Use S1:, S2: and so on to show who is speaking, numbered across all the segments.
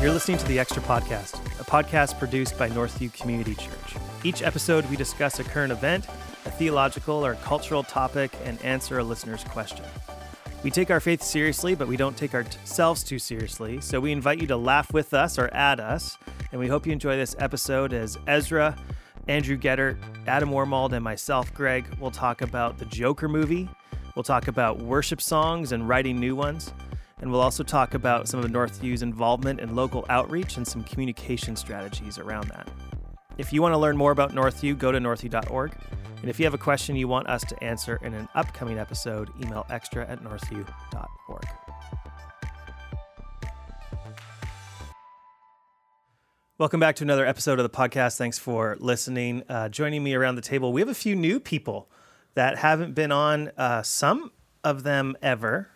S1: You're listening to the Extra Podcast, a podcast produced by Northview Community Church. Each episode, we discuss a current event, a theological or cultural topic, and answer a listener's question. We take our faith seriously, but we don't take ourselves too seriously, so we invite you to laugh with us or at us, and we hope you enjoy this episode as Ezra, Andrew Gettert, Adam Wormald, and myself, Greg, will talk about the Joker movie. We'll talk about worship songs and writing new ones. And we'll also talk about some of Northview's involvement in local outreach and some communication strategies around that. If you want to learn more about Northview, go to northview.org. And if you have a question you want us to answer in an upcoming episode, email extra at northview.org. Welcome back to another episode of the podcast. Thanks for listening. Uh, joining me around the table, we have a few new people that haven't been on, uh, some of them ever,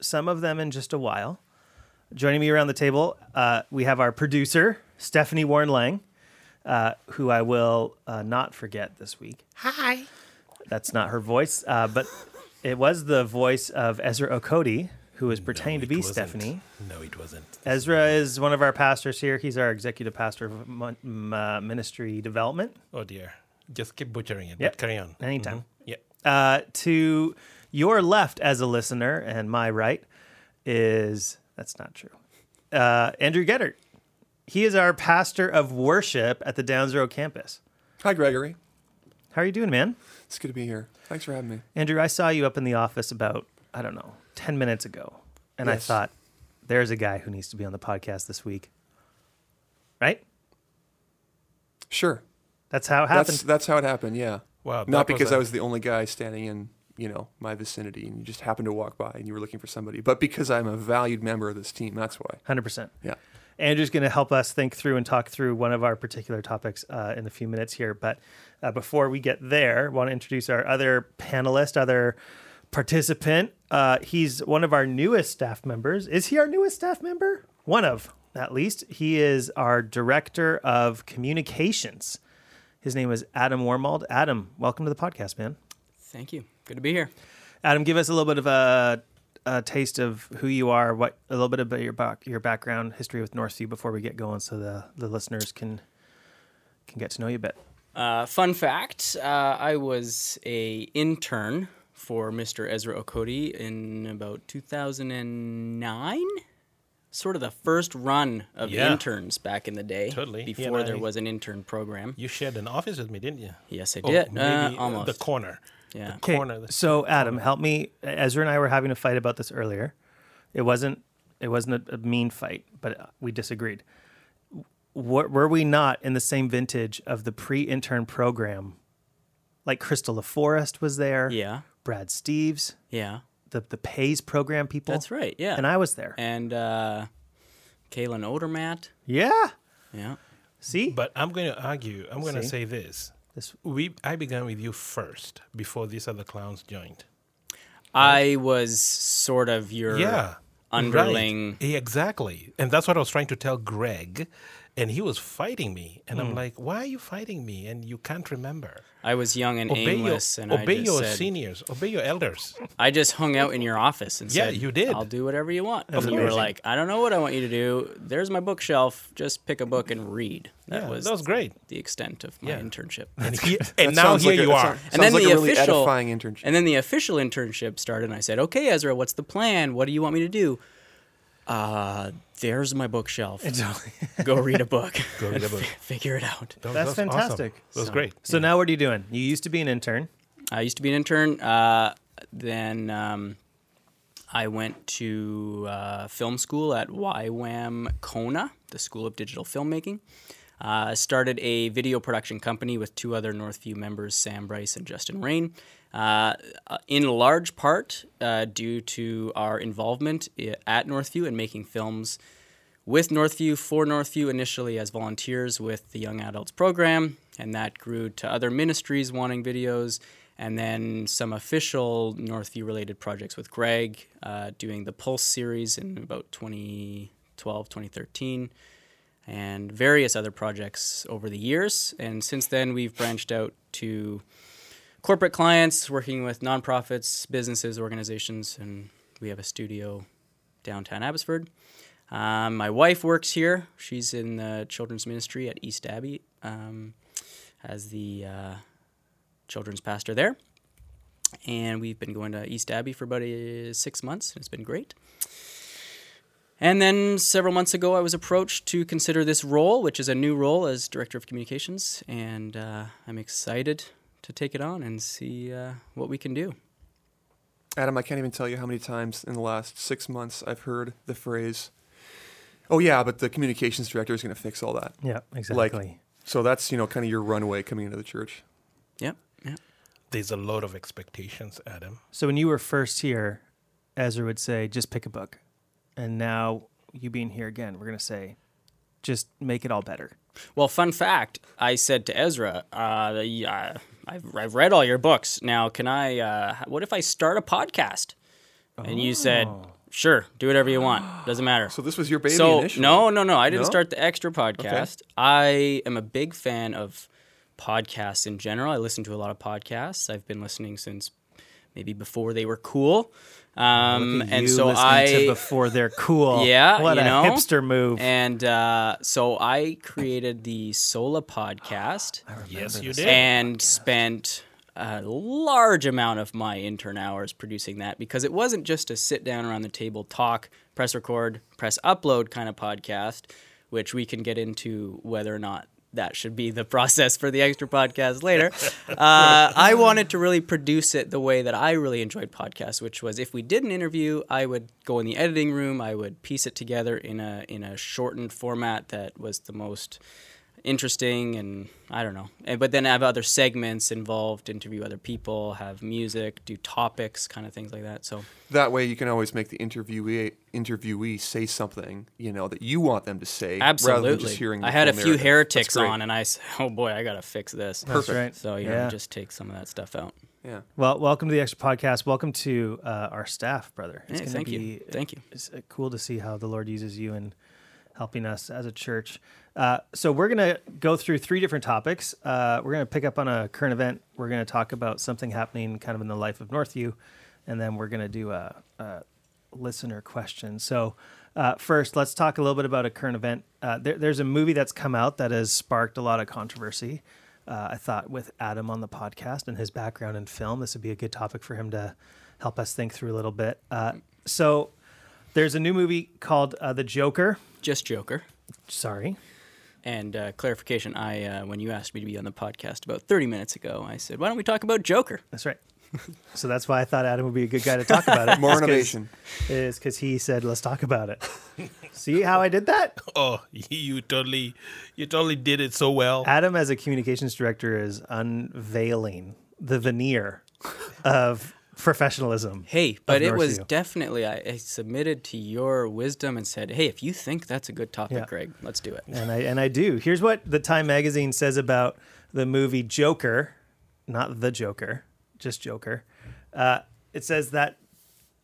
S1: some of them in just a while. Joining me around the table, uh, we have our producer, Stephanie Warren Lang, uh, who I will uh, not forget this week.
S2: Hi.
S1: That's not her voice, uh, but it was the voice of Ezra Okodi, who was pretending to be
S2: wasn't.
S1: Stephanie.
S2: No, it wasn't.
S1: Ezra is one of our pastors here. He's our executive pastor of mon- m- uh, ministry development.
S2: Oh dear. Just keep butchering it.
S1: Yep.
S2: But carry on.
S1: Anytime.
S2: Mhm. Yeah.
S1: Uh, to your left as a listener and my right is that's not true. Uh, Andrew Gettert. He is our pastor of worship at the Downes Road campus.
S3: Hi, Gregory.
S1: How are you doing, man?
S3: It's good to be here. Thanks for having me.
S1: Andrew, I saw you up in the office about, I don't know, 10 minutes ago. And I thought, there's a guy who needs to be on the podcast this week. Right?
S3: Sure.
S1: That's how it happened.
S3: That's that's how it happened. Yeah.
S2: Wow.
S3: Not because
S2: a-
S3: I was the only guy standing in you know my vicinity, and you just happened to walk by and you were looking for somebody, but because I'm a valued member of this team. That's why.
S1: 100%.
S3: Yeah.
S1: Andrew's going to help us think through and talk through one of our particular topics uh, in a few minutes here. But uh, before we get there, want to introduce our other panelist, other participant. Uh, he's one of our newest staff members. Is he our newest staff member? One of, at least. He is our director of communications. His name is Adam Wormald. Adam, welcome to the podcast, man.
S4: Thank you. Good to be here.
S1: Adam, give us a little bit of a, a taste of who you are, what a little bit about your back, your background, history with Northview before we get going, so the, the listeners can can get to know you a bit.
S4: Uh, fun fact: uh, I was a intern for Mr. Ezra Okodi in about 2009. Sort of the first run of
S2: Yeah.
S4: interns back in the day.
S2: Totally.
S4: Before
S2: and
S4: there
S2: I-
S4: was an intern program.
S2: You shared an office with me, didn't you?
S4: Yes, I
S2: Oh,
S4: did.
S2: maybe
S4: Uh,
S2: uh,
S4: almost.
S2: the corner.
S4: Yeah.
S2: The corner.
S1: So Adam, help me. Ezra and I were having a fight about this earlier. It wasn't it wasn't a, a mean fight, but we disagreed. Were, were we not in the same vintage of the pre-intern program? Like Crystal LaForest was there.
S4: Yeah.
S1: Brad Steves,
S4: Yeah.
S1: the the Pays program people.
S4: That's right. Yeah.
S1: And I was there.
S4: And uh, Kaylin Odermatt.
S1: Yeah.
S4: Yeah.
S1: See?
S2: But I'm going to argue. I'm going to say this.
S1: This
S2: We I began with you first before these other clowns joined.
S4: I was sort of your
S2: yeah.
S4: underling.
S2: Right. Exactly. And that's what I was trying to tell Greg. And he was fighting me. And
S4: Hmm.
S2: I'm like, why are you fighting me? And you can't remember.
S4: I was young and
S2: Obey your,
S4: aimless, and I
S2: obey
S4: just
S2: your
S4: said,
S2: seniors. Obey your elders.
S4: I just hung out in your office and
S2: Yeah,
S4: said,
S2: you did.
S4: I'll do whatever you want."
S1: That's
S4: and you were like, "I don't know what I want you to do. There's my bookshelf. Just pick a book and read." That
S2: yeah,
S4: was
S2: that was great.
S4: the extent of my
S2: Yeah.
S4: internship.
S2: And, he- and now here
S3: like
S2: you
S3: that
S2: are.
S3: sounds-
S4: And then
S3: like
S4: the
S3: a really
S4: official-
S3: edifying internship.
S4: And then the official internship started, and I said, "Okay, Ezra, what's the plan? What do you want me to do?" Uh, there's my bookshelf. Go read a book.
S2: Go read a book.
S4: Figure it out.
S2: That was-
S1: That's
S2: that was awesome.
S1: fantastic.
S2: That was
S4: So-
S2: great.
S1: So now what are you doing? You used to be an intern.
S4: I used to be an intern. Uh, then um, I went to uh, film school at YWAM Kona, the School of Digital Filmmaking. Uh, started a video production company with two other Northview members, Sam Bryce and Justin Rain. Uh, uh, in large part uh, due to our involvement at Northview and making films with Northview for Northview initially as volunteers with the Young Adults program, and that grew to other ministries wanting videos, and then some official Northview related projects with Greg, uh, doing the Pulse series in about 2012, 2013, and various other projects over the years. And since then, we've branched out to corporate clients, working with nonprofits, businesses, organizations, and we have a studio downtown Abbotsford. Um, my wife works here. She's in the children's ministry at East Abbey um, as the uh, children's pastor there. And we've been going to East Abbey for about uh, six months. And it's been great. And then several months ago, I was approached to consider this role, which is a new role as Director of Communications. And uh, I'm excited to take it on and see uh, what we can do.
S3: Adam, I can't even tell you how many times in the last six months I've heard the phrase, "Oh yeah, but the communications director is going to fix all that."
S1: Yeah, exactly.
S3: Like, so that's you know kind of your runway coming into the church.
S4: Yep. Yep.
S2: There's a lot of expectations, Adam.
S1: so when you were first here, Ezra would say, "Just pick a book," and now you being here again, we're gonna say, "Just make it all better."
S4: Well, fun fact I said to Ezra, uh, the, uh, I've, I've read all your books. Now, can I, uh, what if I start a podcast? And you said, sure, do whatever you want. Doesn't matter.
S3: So this was your baby
S4: So
S3: initially.
S4: no, no, no. I didn't
S3: No?
S4: start the extra podcast. I am a big fan of podcasts in general. I listen to a lot of podcasts. I've been listening since maybe before they were cool. Um,
S1: Look at
S4: and
S1: you
S4: so
S1: listening
S4: I
S1: to before they're cool.
S4: Yeah,
S1: what
S4: you
S1: a
S4: know?
S1: hipster move.
S4: and uh, so I created the Sola podcast
S2: Yes, you did.
S4: and spent a large amount of my intern hours producing that because it wasn't just a sit down around the table talk press record press upload kind of podcast which we can get into whether or not that should be the process for the extra podcast later. Uh, i wanted to really produce it the way that i really enjoyed podcasts which was if we did an interview i would go in the editing room i would piece it together in a in a shortened format that was the most interesting and I don't know. And, but then I have other segments involved, interview other people, have music, do topics, kind of things like that. So
S3: That way, you can always make the interviewee interviewee say something you know that you want them to say, rather
S4: absolutely,
S3: than just hearing.
S4: I had a few
S3: narrative.
S4: heretics on, and I said, "Oh boy, I gotta fix this."
S1: That's right.
S4: So you know,
S1: Yeah.
S4: just take some of that stuff out.
S3: Yeah.
S1: Well, welcome to the extra podcast. Welcome to uh, our staff, brother. It's
S4: Hey,
S1: gonna
S4: thank
S1: be,
S4: you. Thank you.
S1: It's uh, cool to see how the Lord uses you in helping us as a church. Uh, so we're gonna go through three different topics. Uh, we're gonna pick up on a current event. We're gonna talk about something happening kind of in the life of Northview, and then we're gonna do a, a listener question. So. Uh, first, let's talk a little bit about a current event. Uh, there, there's a movie that's come out that has sparked a lot of controversy. Uh, I thought with Adam on the podcast and his background in film, this would be a good topic for him to help us think through a little bit. Uh, so, there's a new movie called uh, The Joker.
S4: Just Joker.
S1: Sorry.
S4: And uh, clarification: I, uh, when you asked me to be on the podcast about 30 minutes ago, I said, "Why don't we talk about Joker?"
S1: That's right. so that's why I thought Adam would be a good guy to talk about it.
S3: More
S1: Is 'cause-
S3: innovation.
S1: Is because he said, "Let's talk about it." See how I did that?
S2: Oh, you totally, you totally did it so well.
S1: Adam, as a communications director, is unveiling the veneer of professionalism.
S4: Hey, but it was definitely I, I submitted to your wisdom and said, "Hey, if you think that's a good topic,
S1: Yeah.
S4: Greg, let's do it."
S1: and I and I do. Here's what the Time magazine says about the movie Joker, not the Joker, just Joker. Uh, it says that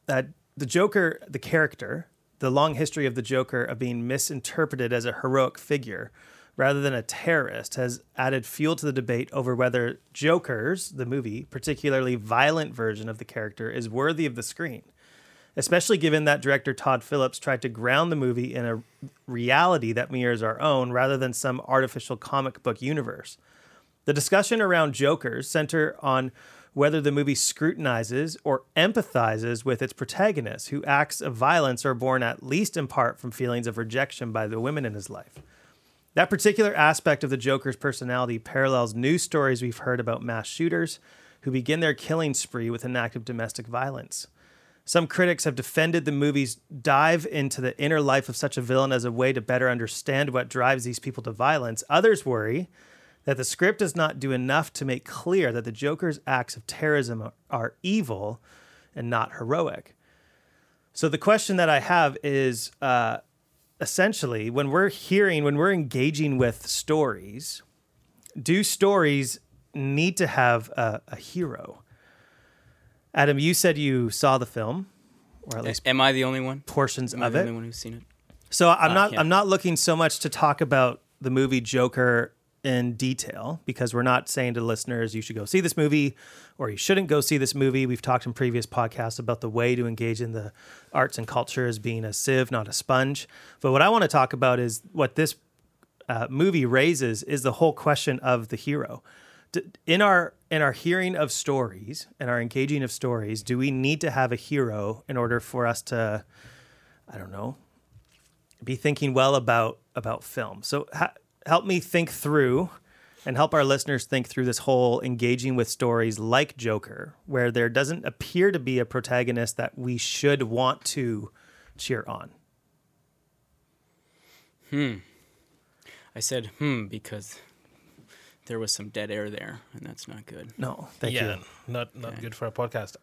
S1: that the Joker, the character, the long history of the Joker of being misinterpreted as a heroic figure rather than a terrorist has added fuel to the debate over whether Joker's, the movie, particularly violent version of the character, is worthy of the screen especially given that director Todd Phillips tried to ground the movie in a reality that mirrors our own rather than some artificial comic book universe. The discussion around Jokers center on whether the movie scrutinizes or empathizes with its protagonist, who acts of violence are born at least in part from feelings of rejection by the women in his life. That particular aspect of the Joker's personality parallels news stories we've heard about mass shooters who begin their killing spree with an act of domestic violence. Some critics have defended the movie's dive into the inner life of such a villain as a way to better understand what drives these people to violence. Others worry that the script does not do enough to make clear that the Joker's acts of terrorism are, evil and not heroic. So the question that I have is uh, essentially when we're hearing, when we're engaging with stories, do stories need to have a, a hero? Adam, you said you saw the film, or at least
S4: Am I the only one?
S1: portions
S4: Am I
S1: of
S4: the
S1: it.
S4: only one who's seen it?
S1: So I'm
S4: Uh,
S1: not
S4: yeah.
S1: I'm not looking so much to talk about the movie Joker in detail because we're not saying to listeners you should go see this movie or you shouldn't go see this movie. We've talked in previous podcasts about the way to engage in the arts and culture as being a sieve, not a sponge. But what I want to talk about is what this uh, movie raises is the whole question of the hero. In our in our hearing of stories and our engaging of stories, do we need to have a hero in order for us to, I don't know, be thinking well about about film? So ha- help me think through, and help our listeners think through this whole engaging with stories like Joker, where there doesn't appear to be a protagonist that we should want to cheer on. Hmm.
S4: I said hmm because there was some dead air there, and that's not good.
S1: No, thank
S2: yeah,
S1: you.
S2: not not good for a podcast.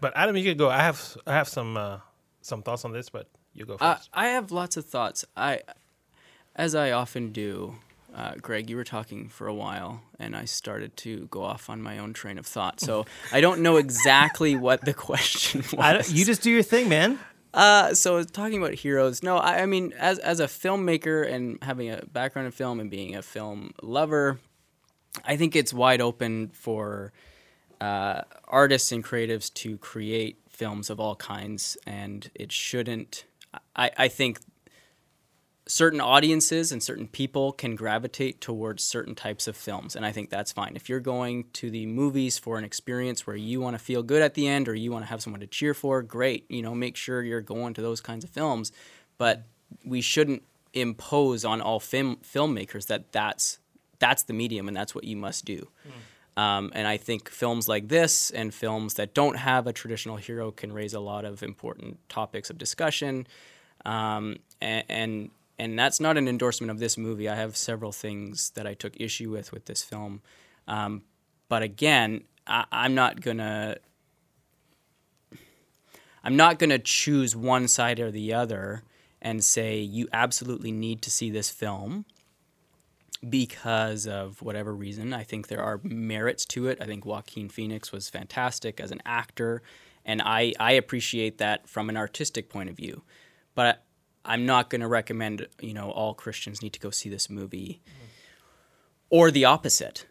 S2: But Adam, you can go. I have I have some uh, some thoughts on this, but you go
S4: Uh,
S2: first.
S4: I have lots of thoughts. I, as I often do, uh, Greg, you were talking for a while, and I started to go off on my own train of thought. So I don't know exactly what the question was.
S1: You just do your thing, man.
S4: Uh, so talking about heroes, no, I, I mean, as as a filmmaker and having a background in film and being a film lover, I think it's wide open for uh, artists and creatives to create films of all kinds, and it shouldn't. I, I think certain audiences and certain people can gravitate towards certain types of films and i think that's fine. If you're going to the movies for an experience where you want to feel good at the end or you want to have someone to cheer for great you know make sure you're going to those kinds of films. But we shouldn't impose on all film filmmakers that that's that's the medium and that's what you must do. Um, and I think films like this and films that don't have a traditional hero can raise a lot of important topics of discussion. Um, and, and and that's not an endorsement of this movie. I have several things that I took issue with with this film. Um, but again, I, I'm not gonna I'm not gonna choose one side or the other and say you absolutely need to see this film because of whatever reason. I think there are merits to it. I think Joaquin Phoenix was fantastic as an actor, and I, I appreciate that from an artistic point of view. But I'm not going to recommend, you know, all Christians need to go see this movie, or the opposite,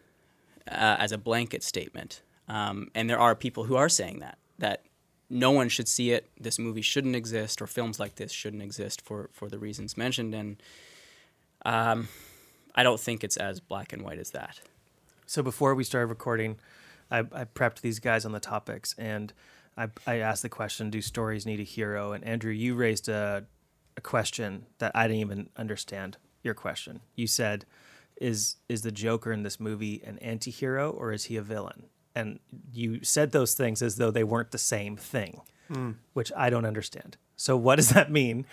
S4: uh, as a blanket statement. Um, and there are people who are saying that that no one should see it. This movie shouldn't exist, or films like this shouldn't exist for for the reasons mentioned. And um, I don't think it's as black and white as that.
S1: So before we started recording, I, I prepped these guys on the topics, and I, I asked the question: Do stories need a hero? And Andrew, you raised a, a question that I didn't even understand. Your question. You said, "Is is the Joker in this movie an anti-hero or is he a villain?" And you said those things as though they weren't the same thing, which I don't understand. So what does that mean?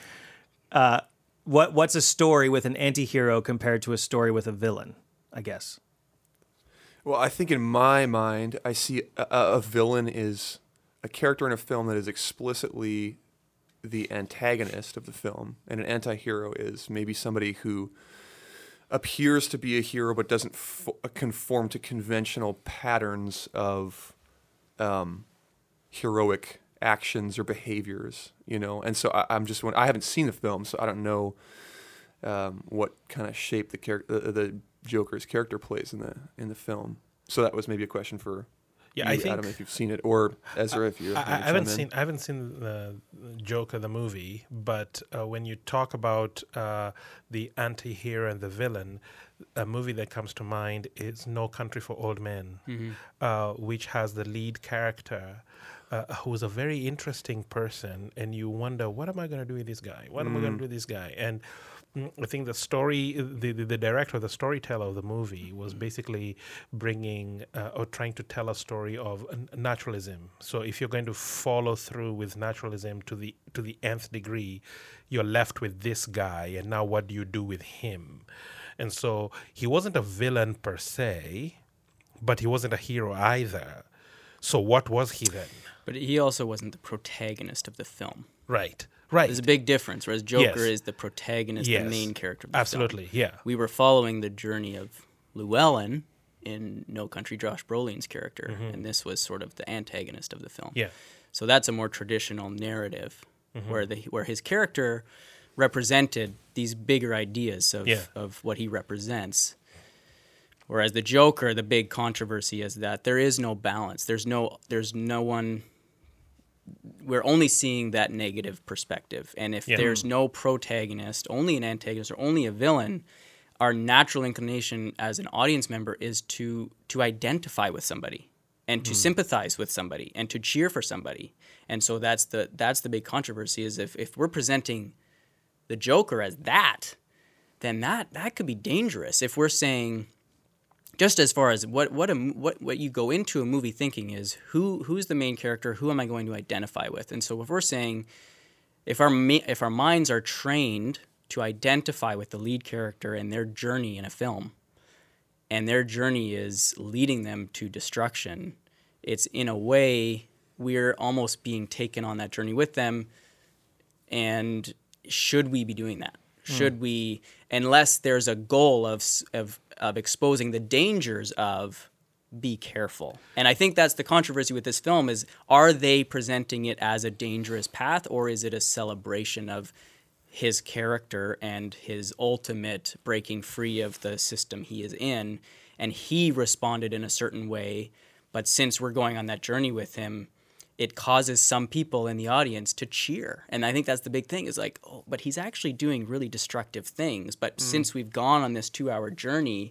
S1: Uh, what what's a story with an anti-hero compared to a story with a villain? I guess.
S3: Well, I think in my mind, I see a, a villain is a character in a film that is explicitly the antagonist of the film, and an anti-hero is maybe somebody who appears to be a hero but doesn't fo- conform to conventional patterns of um, heroic actions or behaviors, you know. And so I, I'm just I haven't seen the film, so I don't know um, what kind of shape the character, the, the Joker's character plays in the in the film. So that was maybe a question for
S2: Yeah,
S3: you,
S2: I think
S3: Adam, if you've seen it, or Ezra, if you.
S2: I, I haven't seen I haven't seen the Joker the movie, but uh, when you talk about uh, the anti-hero and the villain, a movie that comes to mind is No Country for Old Men, uh, which has the lead character. Uh, who's a very interesting person, and you wonder, what am I going to do with this guy? What am I going to do with this guy? And mm, I think the story, the, the, the director, the storyteller of the movie was basically bringing uh, or trying to tell a story of naturalism. So if you're going to follow through with naturalism to the to the nth degree, you're left with this guy, and now what do you do with him? And so he wasn't a villain per se, but he wasn't a hero either. So what was he then?
S4: But he also wasn't the protagonist of the film.
S2: Right, right.
S4: There's a big difference, whereas Joker
S2: Yes.
S4: is the protagonist,
S2: Yes.
S4: the main character of the
S2: Absolutely,
S4: film.
S2: yeah.
S4: We were following the journey of Llewelyn in No Country, Josh Brolin's character, and this was sort of the antagonist of the film.
S2: Mm-hmm. Yeah.
S4: So that's a more traditional narrative
S2: Mm-hmm.
S4: where the where his character represented these bigger ideas of
S2: Yeah.
S4: of what he represents. Whereas the Joker, the big controversy is that there is no balance. There's no there's no one we're only seeing that negative perspective. And if
S2: Yeah.
S4: there's no protagonist, only an antagonist or only a villain, our natural inclination as an audience member is to to identify with somebody and to hmm. sympathize with somebody and to cheer for somebody. And so that's the that's the big controversy is if, if we're presenting the Joker as that, then that that could be dangerous. If we're saying just as far as what what a, what what you go into a movie thinking is who who's the main character, who am I going to identify with? And so if we're saying if our if our minds are trained to identify with the lead character and their journey in a film, and their journey is leading them to destruction, it's in a way we're almost being taken on that journey with them. And should we be doing that? Hmm. Should we, unless there's a goal of, of of exposing the dangers of be careful. And I think that's the controversy with this film is are they presenting it as a dangerous path or is it a celebration of his character and his ultimate breaking free of the system he is in and he responded in a certain way but since we're going on that journey with him it causes some people in the audience to cheer. And i think that's the big thing is like oh but he's actually doing really destructive things. But since we've gone on this two hour journey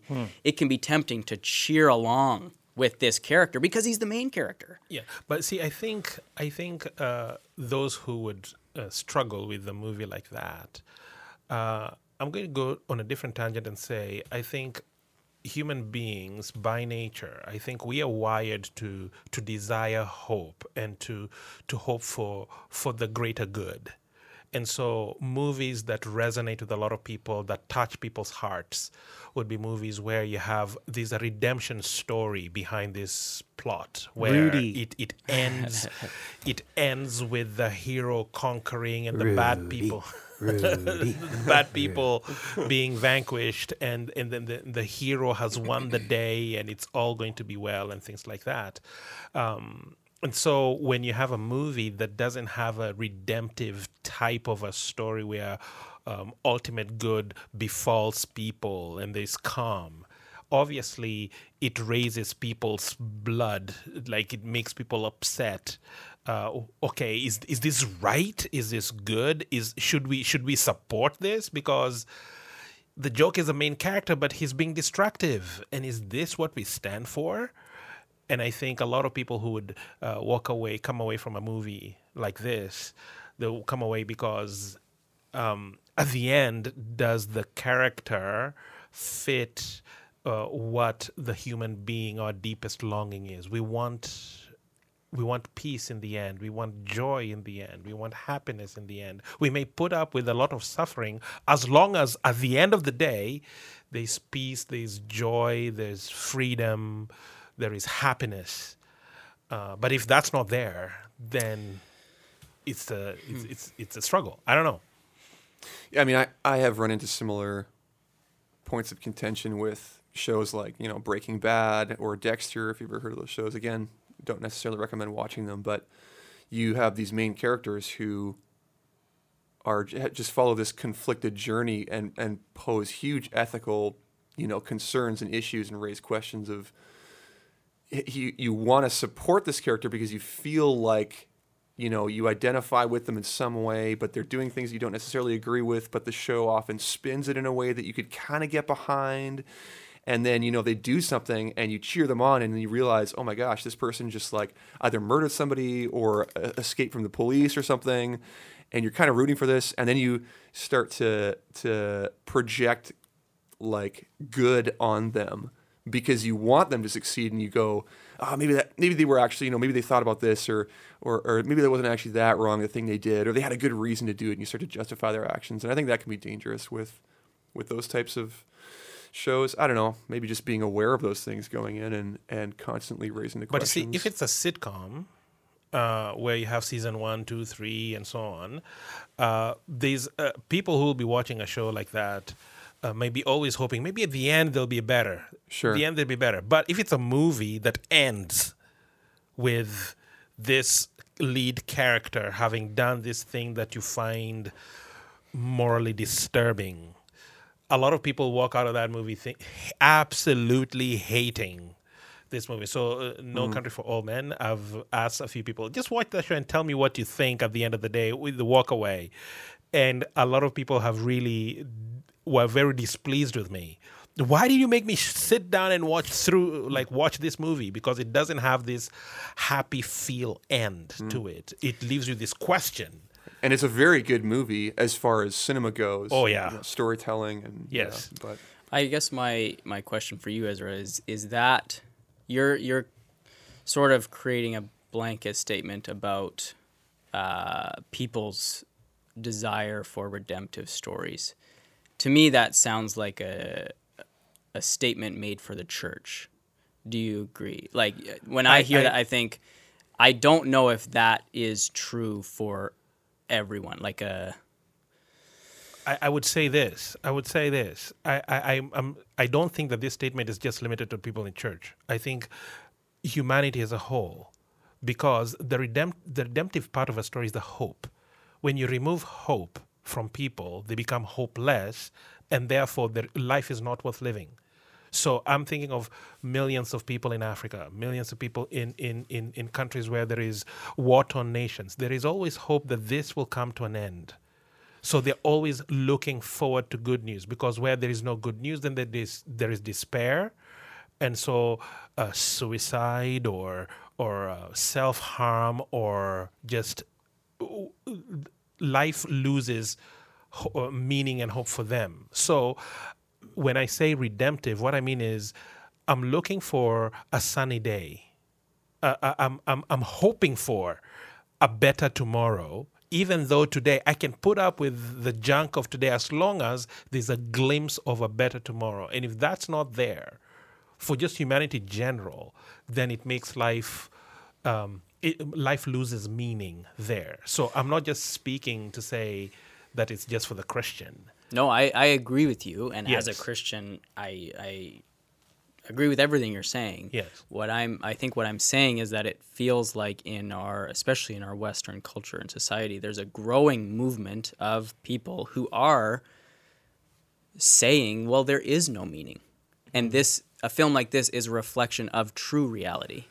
S4: it can be tempting to cheer along with this character because he's the main character.
S2: Yeah, but see, I think I think uh, those who would uh, struggle with a movie like that, uh, I'm going to go on a different tangent and say I think human beings by nature, I think we are wired to to desire hope and to to hope for for the greater good. And so, movies that resonate with a lot of people, that touch people's hearts, would be movies where you have this redemption story behind this plot, where
S1: Rudy.
S2: it, it ends, it ends with the hero conquering and the bad people, bad people being vanquished, and and then the, the hero has won the day, and it's all going to be well, and things like that. Um, and so when you have a movie that doesn't have a redemptive type of a story where um, ultimate good befalls people and there's calm, obviously it raises people's blood, like it makes people upset. Uh, okay, is is this right? Is this good? Is should we should we support this because the joke is the main character, but he's being destructive, and is this what we stand for? and I think a lot of people who would uh, walk away, come away from a movie like this, they'll come away because um, at the end, does the character fit uh, what the human being, our deepest longing is? We want. We want peace in the end. We want joy in the end. We want happiness in the end. We may put up with a lot of suffering as long as at the end of the day, there's peace, there's joy, there's freedom, there is happiness. Uh, but if that's not there, then it's a it's, it's it's a struggle. I don't know.
S3: Yeah, I mean, I, I have run into similar points of contention with shows like, you know, Breaking Bad or Dexter, if you've ever heard of those shows. Again, don't necessarily recommend watching them, but you have these main characters who are just follow this conflicted journey and, and pose huge ethical, you know, concerns and issues and raise questions of you, you want to support this character because you feel like you know you identify with them in some way but they're doing things you don't necessarily agree with but the show often spins it in a way that you could kind of get behind and then you know they do something and you cheer them on and then you realize oh my gosh this person just like either murdered somebody or uh, escaped from the police or something. And you're kind of rooting for this. And then you start to to project like good on them because you want them to succeed and you go oh maybe that maybe they were actually you know maybe they thought about this or or, or maybe that wasn't actually that wrong the thing they did or they had a good reason to do it and you start to justify their actions. And i think that can be dangerous with with those types of shows i don't know maybe just being aware of those things going in and and constantly raising the
S2: But
S3: questions
S2: see, if it's a sitcom uh, where you have season one, two, three, and so on, uh, these uh, people who will be watching a show like that uh, may be always hoping maybe at the end they'll be better.
S3: Sure.
S2: At the end they'll be better. But if it's a movie that ends with this lead character having done this thing that you find morally disturbing, a lot of people walk out of that movie think, absolutely hating this movie. So, uh, No Country for Old Men. I've asked a few people just watch that show and tell me what you think at the end of the day with the walk away, and a lot of people have really were very displeased with me. Why did you make me sit down and watch through, like watch this movie? Because it doesn't have this happy feel end to it. It leaves you this question.
S3: And it's a very good movie as far as cinema goes.
S2: Oh, yeah.
S3: you know, storytelling and you
S2: Yes.
S3: know, but
S4: I guess my my question for you, Ezra, is is that you're you're sort of creating a blanket statement about uh, people's desire for redemptive stories. To me, that sounds like a a statement made for the church. Do you agree? Like when I,
S2: I-
S4: hear
S2: I-
S4: that, I think I don't know if that is true for everyone. Like a
S2: I, I would say this. I would say this. I, I, I'm, I'm, I don't think that this statement is just limited to people in church. I think humanity as a whole, because the, redempt, the redemptive part of a story is the hope. When you remove hope from people, they become hopeless, and therefore their life is not worth living. So I'm thinking of millions of people in Africa, millions of people in, in, in, in countries where there is war torn nations. There is always hope that this will come to an end. So they're always looking forward to good news because where there is no good news, then there is, there is despair. And so uh, suicide or, or uh, self harm or just life loses uh, meaning and hope for them. So when I say redemptive, what I mean is I'm looking for a sunny day. Uh, I- I'm, I'm, I'm hoping for a better tomorrow, even though today I can put up with the junk of today as long as there's a glimpse of a better tomorrow. And if that's not there for just humanity general, then it makes life. Um, it, life loses meaning there. So I'm not just speaking to say that it's just for the Christian.
S4: No, I, I agree with you, and as a Christian, I I agree with everything you're saying.
S2: Yes.
S4: What I'm I think what I'm saying is that it feels like in our especially in our Western culture and society, there's a growing movement of people who are saying, well, there is no meaning, and mm-hmm. this a film like this is a reflection of true reality,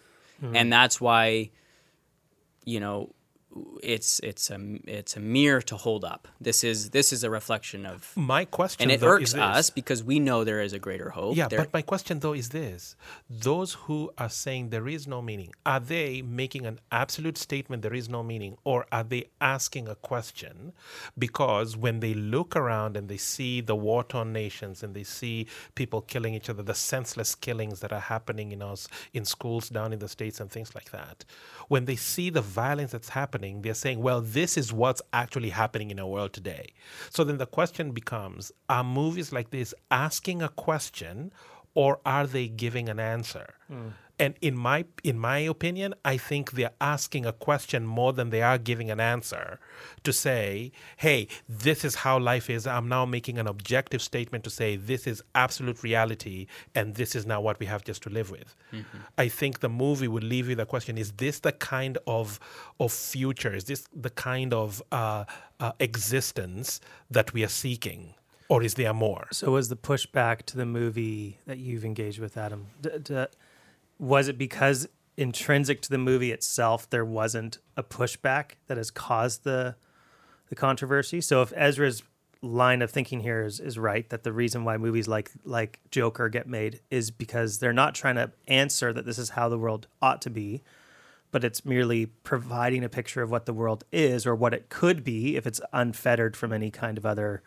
S4: mm-hmm. and that's why you know it's it's a it's a mirror to hold up. This is this is a reflection of
S2: My question,
S4: and it
S2: though,
S4: irks us because we know there is a greater hope.
S2: Yeah,
S4: There-
S2: but my question though is this: those who are saying there is no meaning, are they making an absolute statement there is no meaning, or are they asking a question? Because when they look around and they see the war-torn nations and they see people killing each other, the senseless killings that are happening in us in schools down in the states and things like that, when they see the violence that's happening, they're saying, "Well, this is what's actually happening in our world today." So then the question becomes: Are movies like this asking a question, or are they giving an answer? Hmm. And in my in my opinion, I think they're asking a question more than they are giving an answer to say, "Hey, this is how life is." I'm now making an objective statement to say this is absolute reality, and this is now what we have just to live with. I think the movie would leave you the question: Is this the kind of of future? Is this the kind of uh, uh, existence that we are seeking, or is there more?
S1: So was the pushback to the movie that you've engaged with, Adam? D- d- was it because intrinsic to the movie itself there wasn't a pushback that has caused the the controversy? So if Ezra's line of thinking here is, is right, that the reason why movies like like Joker get made is because they're not trying to answer that this is how the world ought to be, but it's merely providing a picture of what the world is or what it could be if it's unfettered from any kind of other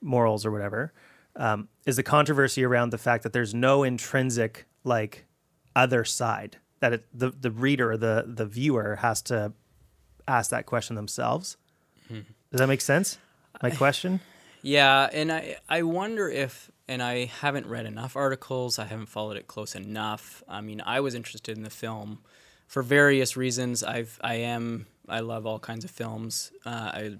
S1: morals or whatever um, is the controversy around the fact that there's no intrinsic like other side that it, the the reader or the the viewer has to ask that question themselves. Does that make sense? My question.
S4: Yeah, and I I wonder if and I haven't read enough articles. I haven't followed it close enough. I mean, I was interested in the film for various reasons. I've I am I love all kinds of films. Uh, I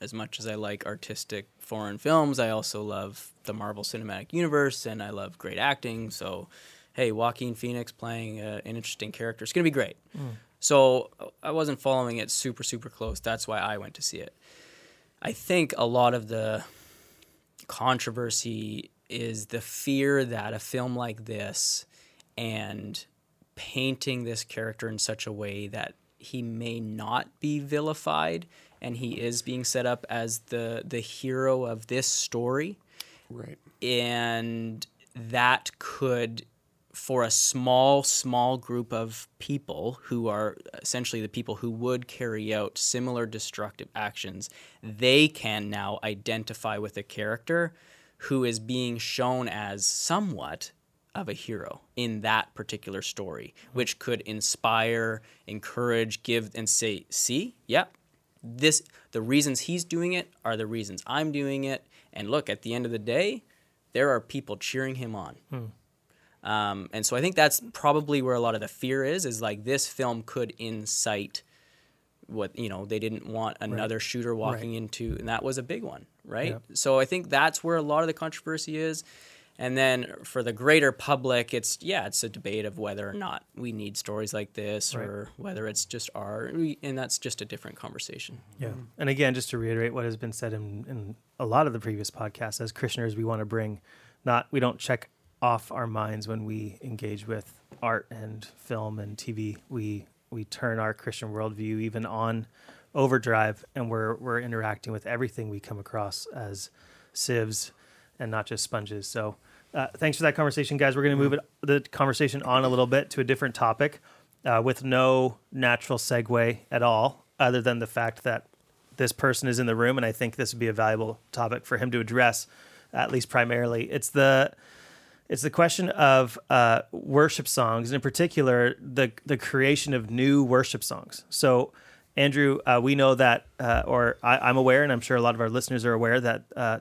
S4: as much as I like artistic foreign films, I also love the Marvel Cinematic Universe and I love great acting. So, hey, Joaquin Phoenix playing uh, an interesting character. It's gonna be great. So I wasn't following it super super close. That's why I went to see it. I think a lot of the controversy is the fear that a film like this and painting this character in such a way that he may not be vilified and he is being set up as the the hero of this story
S3: Right.
S4: and that could for a small small group of people who are essentially the people who would carry out similar destructive actions they can now identify with a character who is being shown as somewhat of a hero in that particular story which could inspire encourage give and say see yeah this the reasons he's doing it are the reasons I'm doing it. And look, at the end of the day, there are people cheering him on. Hmm. Um, and so I think that's probably where a lot of the fear is. Is like this film could incite what you know they didn't want another shooter walking into, and that was a big one, right?
S1: Yep.
S4: So I think that's where a lot of the controversy is. And then for the greater public, it's yeah, it's a debate of whether or not we need stories like this,
S1: Right.
S4: or whether it's just art, and that's just a different conversation.
S1: Yeah. And again, just to reiterate what has been said in, in a lot of the previous podcasts, as Christianers, we want to bring not, we don't check off our minds when we engage with art and film and TV. We, we turn our Christian worldview even on overdrive and we're, we're interacting with everything we come across as sieves and not just sponges. So, uh, thanks for that conversation, guys. We're going to move it, the conversation on a little bit to a different topic uh, with no natural segue at all, other than the fact that this person is in the room, and I think this would be a valuable topic for him to address, at least primarily. It's the it's the question of uh, worship songs, and in particular, the the creation of new worship songs. So, Andrew, uh, we know that, uh, or I, I'm aware, and I'm sure a lot of our listeners are aware that uh,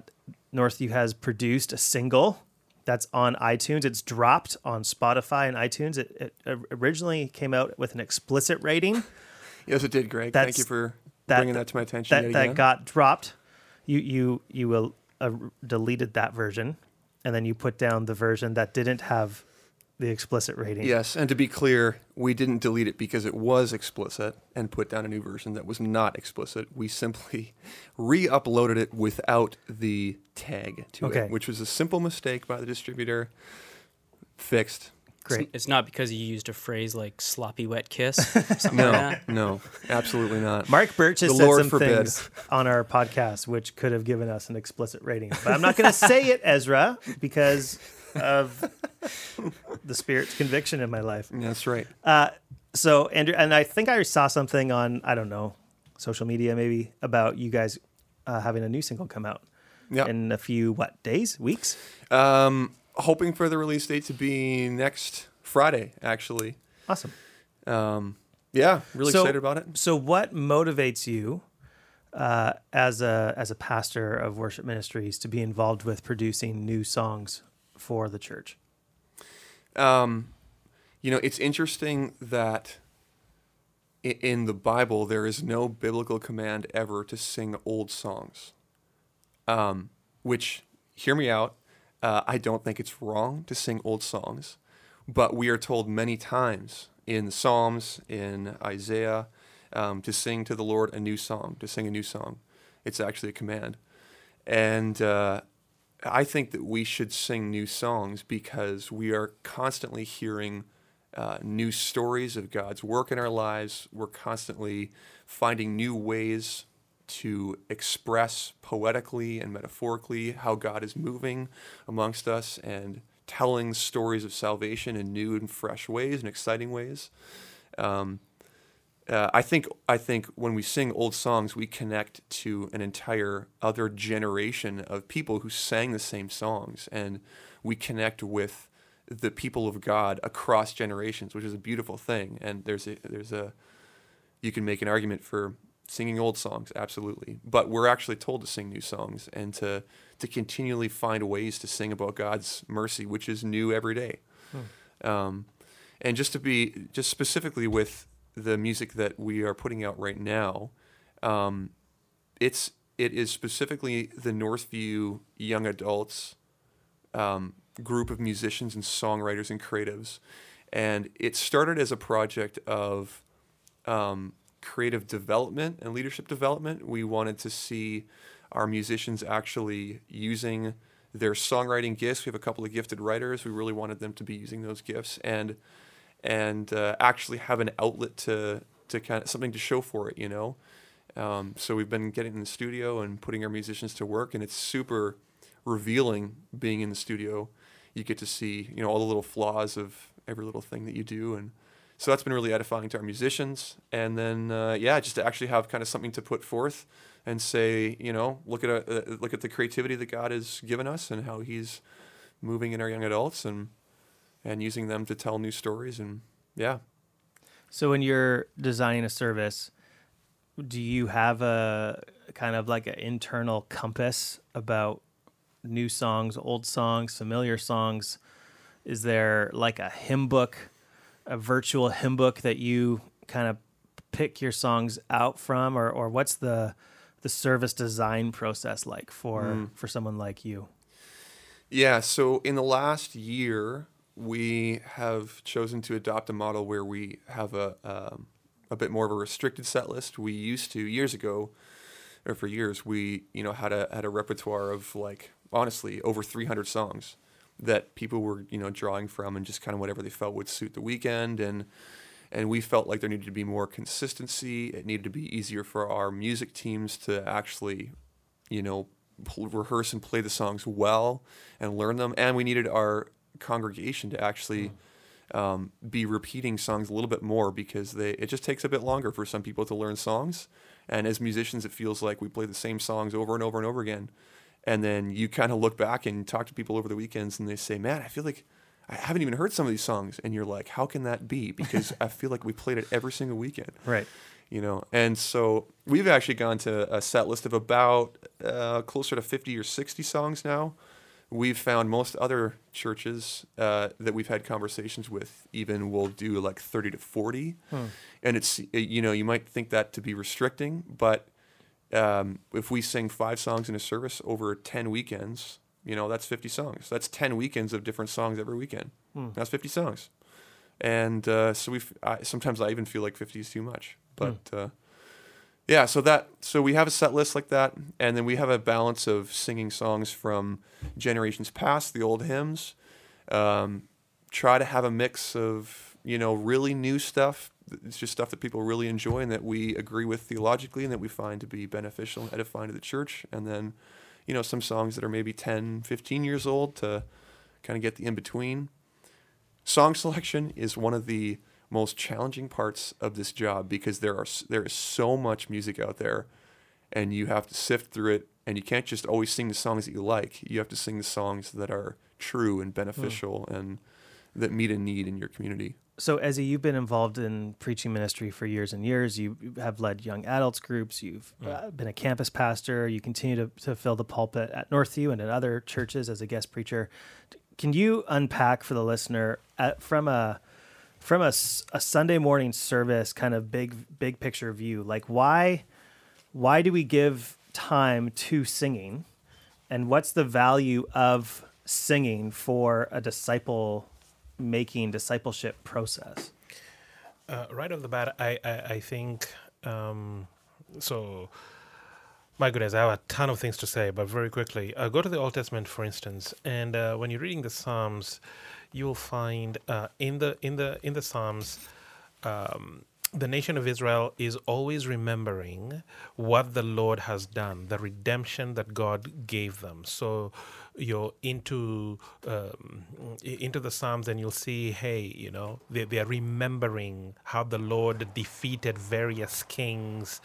S1: Northview has produced a single that's on iTunes. It's dropped on Spotify and iTunes. It, it originally came out with an explicit rating
S3: Yes, it did, Greg.
S1: That's-
S3: Thank you for
S1: that-
S3: bringing that to my attention.
S1: that that got dropped. You you you will uh, deleted that version, and then you put down the version that didn't have the explicit rating.
S3: Yes, and to be clear, we didn't delete it because it was explicit and put down a new version that was not explicit. We simply re-uploaded it without the tag to
S1: Okay.
S3: it, which was a simple mistake by the distributor. Fixed.
S1: Great.
S4: It's, it's not because you used a phrase like sloppy wet kiss.
S3: No,
S4: like that.
S3: no, absolutely not.
S1: Mark Birch has
S3: The
S1: said
S3: Lord
S1: some
S3: forbid.
S1: things on our podcast which could have given us an explicit rating, but I'm not going to say it, Ezra, because of the Spirit's conviction in my life.
S3: That's right.
S1: Uh, so Andrew, and I think I saw something on I don't know social media maybe about you guys uh, having a new single come out
S3: Yeah.
S1: in a few what days, weeks.
S3: Um, hoping for the release date to be next Friday, actually.
S1: Awesome.
S3: Um, yeah, really
S1: So-
S3: excited about it.
S1: So, what motivates you uh, as a as a pastor of worship ministries to be involved with producing new songs for the church?
S3: Um, you know, it's interesting that in the Bible there is no biblical command ever to sing old songs. Um, which, hear me out, uh, I don't think it's wrong to sing old songs, but we are told many times in Psalms, in Isaiah, um, to sing to the Lord a new song, to sing a new song. It's actually a command. And uh, I think that we should sing new songs because we are constantly hearing uh, new stories of God's work in our lives. We're constantly finding new ways to express poetically and metaphorically how God is moving amongst us and telling stories of salvation in new and fresh ways and exciting ways. Um, uh, I think I think when we sing old songs, we connect to an entire other generation of people who sang the same songs, and we connect with the people of God across generations, which is a beautiful thing. And there's a there's a you can make an argument for singing old songs, absolutely, but we're actually told to sing new songs and to to continually find ways to sing about God's mercy, which is new every day. Um, and just to be just specifically with the music that we are putting out right now, um, it's it is specifically the Northview young adults um, group of musicians and songwriters and creatives, and it started as a project of um, creative development and leadership development. We wanted to see our musicians actually using their songwriting gifts. We have a couple of gifted writers. We really wanted them to be using those gifts and and uh, actually have an outlet to to kind of something to show for it, you know. Um, so we've been getting in the studio and putting our musicians to work, and it's super revealing being in the studio. You get to see, you know, all the little flaws of every little thing that you do, and so that's been really edifying to our musicians. And then, uh, yeah, just to actually have kind of something to put forth and say, you know, look at a, uh, look at the creativity that God has given us and how He's moving in our young adults and and using them to tell new stories and yeah.
S1: So when you're designing a service, do you have a kind of like an internal compass about new songs, old songs, familiar songs? Is there like a hymn book, a virtual hymn book that you kind of pick your songs out from, or or what's the the service design process like for
S3: Mm.
S1: for someone like you?
S3: Yeah, so in the last year, we have chosen to adopt a model where we have a um, a bit more of a restricted set list. We used to years ago, or for years, we you know had a had a repertoire of like honestly over 300 songs that people were you know drawing from and just kind of whatever they felt would suit the weekend and and we felt like there needed to be more consistency. It needed to be easier for our music teams to actually, you know, pl- rehearse and play the songs well and learn them. And we needed our congregation to actually um, be repeating songs a little bit more because they it just takes a bit longer for some people to learn songs. And as musicians, it feels like we play the same songs over and over and over again. And then you kind of look back and talk to people over the weekends, and they say, "Man, I feel like." I haven't even heard some of these songs, and you're like, "How can that be?" Because I feel like we played it every single weekend
S1: Right.
S3: you know and so we've actually gone to a set list of about uh, closer to 50 or 60 songs now we've found most other churches uh, that we've had conversations with even will do like 30 to 40 and it's you know you might think that to be restricting but um, if we sing five songs in a service over 10 weekends you know that's 50 songs that's 10 weekends of different songs every weekend that's 50 songs and uh, so we sometimes I even feel like 50 is too much. But uh, yeah, so that so we have a set list like that, and then we have a balance of singing songs from generations past, the old hymns. Um, try to have a mix of you know really new stuff. It's just stuff that people really enjoy and that we agree with theologically and that we find to be beneficial and edifying to the church. And then, you know, some songs that are maybe 10, 15 years old to kind of get the in between song selection is one of the most challenging parts of this job because there are there is so much music out there and you have to sift through it and you can't just always sing the songs that you like. You have to sing the songs that are true and hmm. beneficial and that meet a need in your community
S1: So, Ezzy, you've been involved in preaching ministry for years and years. You have led young adults groups. You've uh, been a campus pastor. You continue to, to fill the pulpit at Northview and at other churches as a guest preacher. Can you unpack for the listener at, from a from a, a Sunday morning service kind of big big picture view, like why why do we give time to singing, and what's the value of singing for a disciple making discipleship process?
S2: Uh, right off the bat, I I, I think um, so. My goodness, I have a ton of things to say, but very quickly, uh, go to the Old Testament, for instance, and uh, when you're reading the Psalms, you will find uh, in the in the in the Psalms. Um, the nation of Israel is always remembering what the Lord has done, the redemption that God gave them. So you're into um, into the Psalms, and you'll see, hey, you know, they, they are remembering how the Lord defeated various kings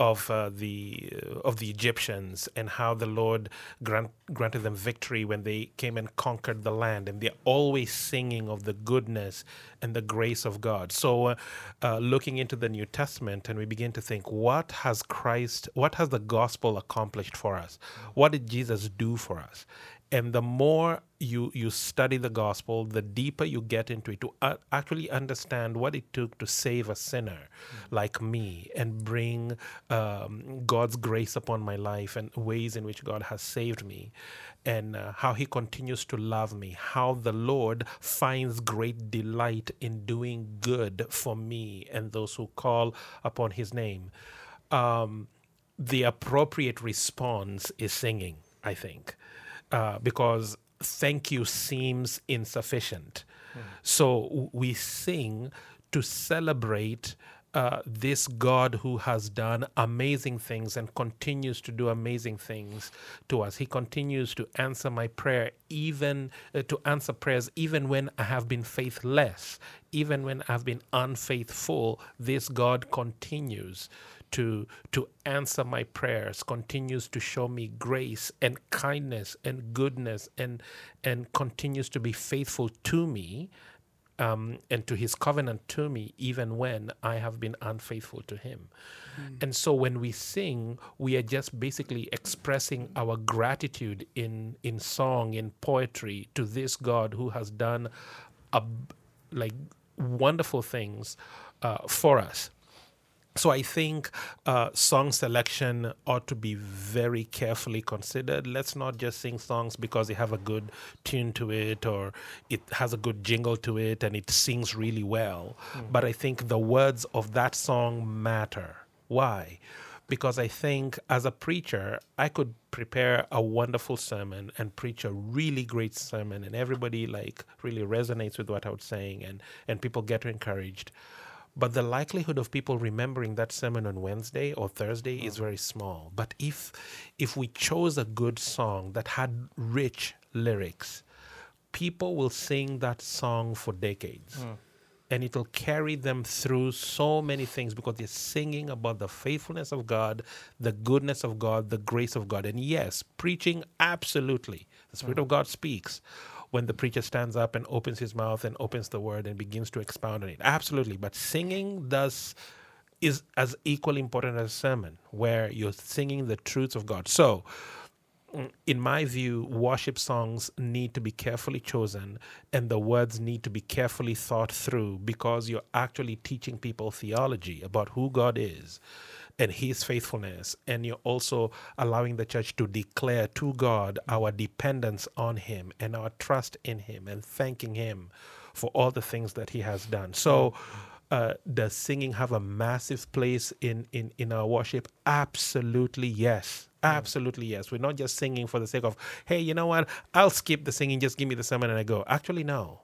S2: of uh, the uh, of the Egyptians, and how the Lord grant, granted them victory when they came and conquered the land, and they're always singing of the goodness and the grace of God. So, uh, uh, looking into the New Testament, and we begin to think, what has Christ, what has the gospel accomplished for us? What did Jesus do for us? And the more you you study the gospel, the deeper you get into it to uh, actually understand what it took to save a sinner like me and bring um, God's grace upon my life and ways in which God has saved me, and uh, how He continues to love me, how the Lord finds great delight in doing good for me and those who call upon His name. Um, the appropriate response is singing, I think, uh, because thank you seems insufficient. So w- we sing to celebrate uh, this God who has done amazing things and continues to do amazing things to us. He continues to answer my prayer, even uh, to answer prayers, even when I have been faithless, even when I've been unfaithful. This God continues to to answer my prayers continues to show me grace and kindness and goodness and and continues to be faithful to me um, and to his covenant to me, even when I have been unfaithful to him. And so when we sing, we are just basically expressing our gratitude in, in song, in poetry to this God who has done a, like wonderful things uh, for us. So I think uh, song selection ought to be very carefully considered. Let's not just sing songs because they have a good tune to it or it has a good jingle to it and it sings really well. But I think the words of that song matter. Why? Because I think as a preacher, I could prepare a wonderful sermon and preach a really great sermon, and everybody like really resonates with what I was saying, and and people get encouraged but the likelihood of people remembering that sermon on Wednesday or Thursday is mm. very small. But if if we chose a good song that had rich lyrics, people will sing that song for decades. Mm. And it'll carry them through so many things because they're singing about the faithfulness of God, the goodness of God, the grace of God. And yes, preaching, absolutely. The Spirit mm. of God speaks when the preacher stands up and opens his mouth and opens the word and begins to expound on it. Absolutely. But singing does is as equally important as a sermon where you're singing the truths of God. So in my view, worship songs need to be carefully chosen and the words need to be carefully thought through because you're actually teaching people theology about who God is and his faithfulness. And you're also allowing the church to declare to God our dependence on him and our trust in him and thanking him for all the things that he has done. So, uh, does singing have a massive place in, in, in our worship? Absolutely yes. Absolutely yes. We're not just singing for the sake of, hey, you know what? I'll skip the singing, just give me the sermon and I go. Actually, no.